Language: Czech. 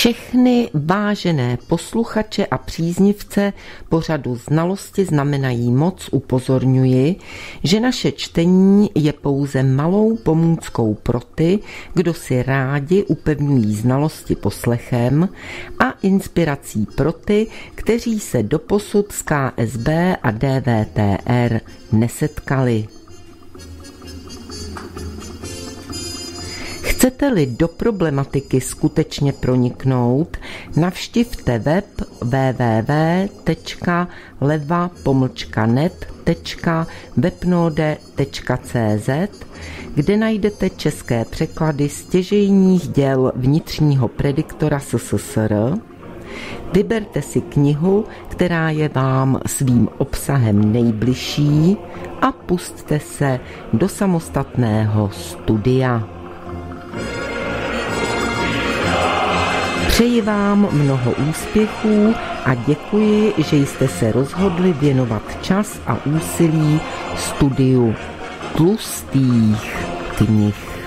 Všechny vážené posluchače a příznivce pořadu Znalosti znamenají moc upozorňuji, že naše čtení je pouze malou pomůckou pro ty, kdo si rádi upevňují znalosti poslechem a inspirací pro ty, kteří se doposud s KSB a DVTR nesetkali. Chcete-li do problematiky skutečně proniknout, navštivte web www.leva-net.webnode.cz, kde najdete české překlady stěžejních děl vnitřního prediktora SSSR, Vyberte si knihu, která je vám svým obsahem nejbližší a pustte se do samostatného studia. Přeji vám mnoho úspěchů a děkuji, že jste se rozhodli věnovat čas a úsilí studiu tlustých knih.